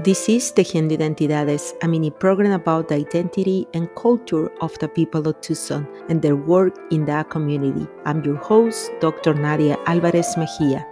This is Tejiendo Identidades, a mini program about the identity and culture of the people of Tucson and their work in that community. I'm your host, Dr. Nadia Alvarez Mejia.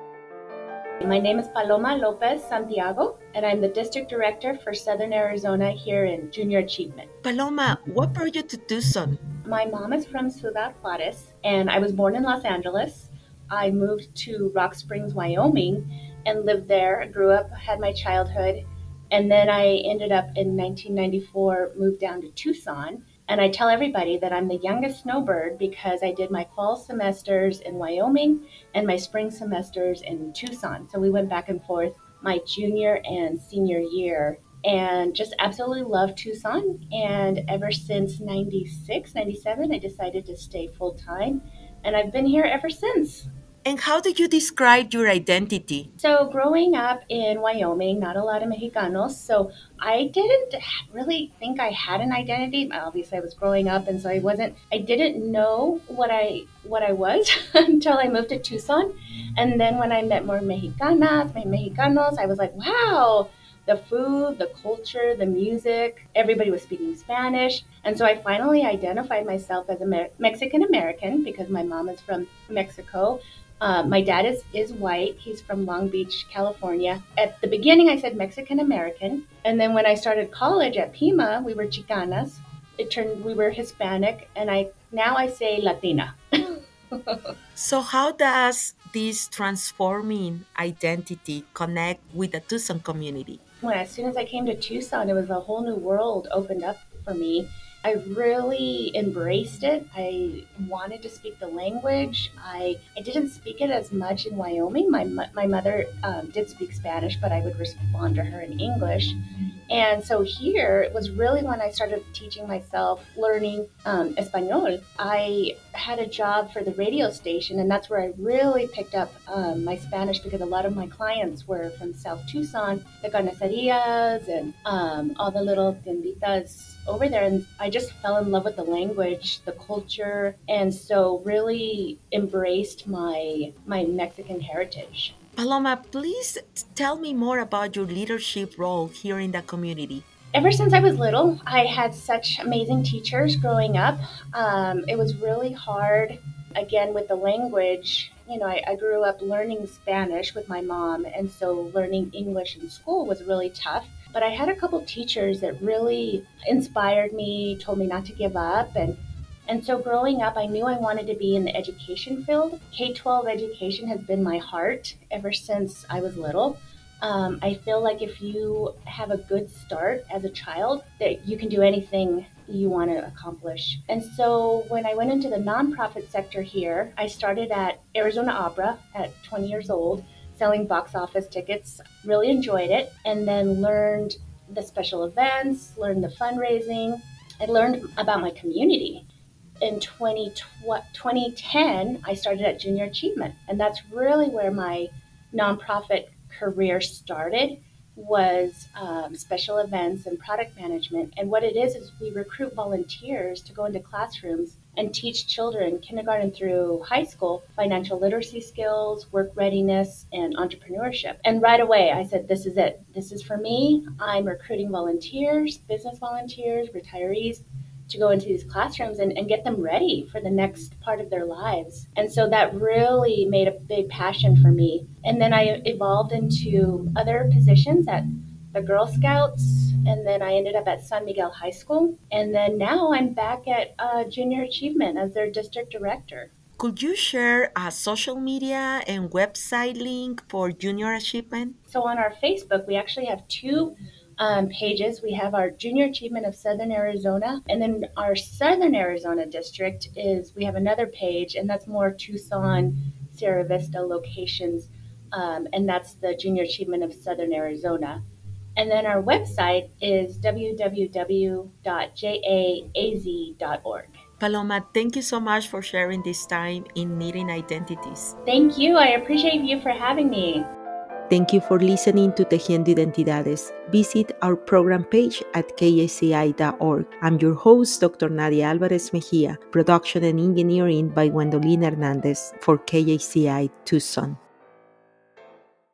My name is Paloma Lopez Santiago, and I'm the District Director for Southern Arizona here in Junior Achievement. Paloma, what brought you to Tucson? My mom is from Ciudad Juarez, and I was born in Los Angeles. I moved to Rock Springs, Wyoming, and lived there. Grew up, had my childhood, and then I ended up in 1994, moved down to Tucson. And I tell everybody that I'm the youngest snowbird because I did my fall semesters in Wyoming and my spring semesters in Tucson. So we went back and forth my junior and senior year and just absolutely love Tucson. And ever since 96, 97, I decided to stay full time. And I've been here ever since. And how do you describe your identity? So, growing up in Wyoming, not a lot of Mexicanos. So, I didn't really think I had an identity. Obviously, I was growing up, and so I wasn't. I didn't know what I what I was until I moved to Tucson. And then when I met more Mexicanas, my Mexicanos, I was like, wow, the food, the culture, the music, everybody was speaking Spanish. And so I finally identified myself as a Mexican American because my mom is from Mexico. Uh, my dad is, is white. He's from Long Beach, California. At the beginning, I said Mexican American. And then when I started college at Pima, we were Chicanas. It turned, we were Hispanic. And I now I say Latina. so, how does this transforming identity connect with the Tucson community? When as soon as I came to Tucson, it was a whole new world opened up for me I really embraced it. I wanted to speak the language. I, I didn't speak it as much in Wyoming. My, my mother um, did speak Spanish, but I would respond to her in English. And so here it was really when I started teaching myself learning um, Espanol. I had a job for the radio station, and that's where I really picked up um, my Spanish because a lot of my clients were from South Tucson, the carnicerias, and um, all the little tienditas over there. And I just fell in love with the language, the culture, and so really embraced my my Mexican heritage. Paloma, please tell me more about your leadership role here in the community. Ever since I was little, I had such amazing teachers growing up. Um, it was really hard, again, with the language. You know, I, I grew up learning Spanish with my mom, and so learning English in school was really tough. But I had a couple teachers that really inspired me, told me not to give up, and and so growing up, I knew I wanted to be in the education field. K 12 education has been my heart ever since I was little. Um, I feel like if you have a good start as a child, that you can do anything you want to accomplish. And so when I went into the nonprofit sector here, I started at Arizona Opera at 20 years old, selling box office tickets. Really enjoyed it, and then learned the special events, learned the fundraising. I learned about my community in 20, 2010, I started at Junior Achievement, and that's really where my nonprofit career started was um, special events and product management. And what it is is we recruit volunteers to go into classrooms and teach children, kindergarten through high school, financial literacy skills, work readiness, and entrepreneurship. And right away, I said, This is it. This is for me. I'm recruiting volunteers, business volunteers, retirees to go into these classrooms and, and get them ready for the next part of their lives. And so that really made a big passion for me. And then I evolved into other positions at the Girl Scouts, and then I ended up at San Miguel High School. And then now I'm back at uh, Junior Achievement as their district director. Could you share a social media and website link for Junior Achievement? So on our Facebook, we actually have two um, pages. We have our Junior Achievement of Southern Arizona, and then our Southern Arizona district is we have another page, and that's more Tucson, Sierra Vista locations, um, and that's the Junior Achievement of Southern Arizona. And then our website is www.jaaz.org. Paloma, thank you so much for sharing this time in Knitting Identities. Thank you. I appreciate you for having me. Thank you for listening to Tejiendo Identidades. Visit our program page at kjci.org. I'm your host, Dr. Nadia Alvarez Mejia, production and engineering by Gwendolyn Hernandez for KJCI Tucson.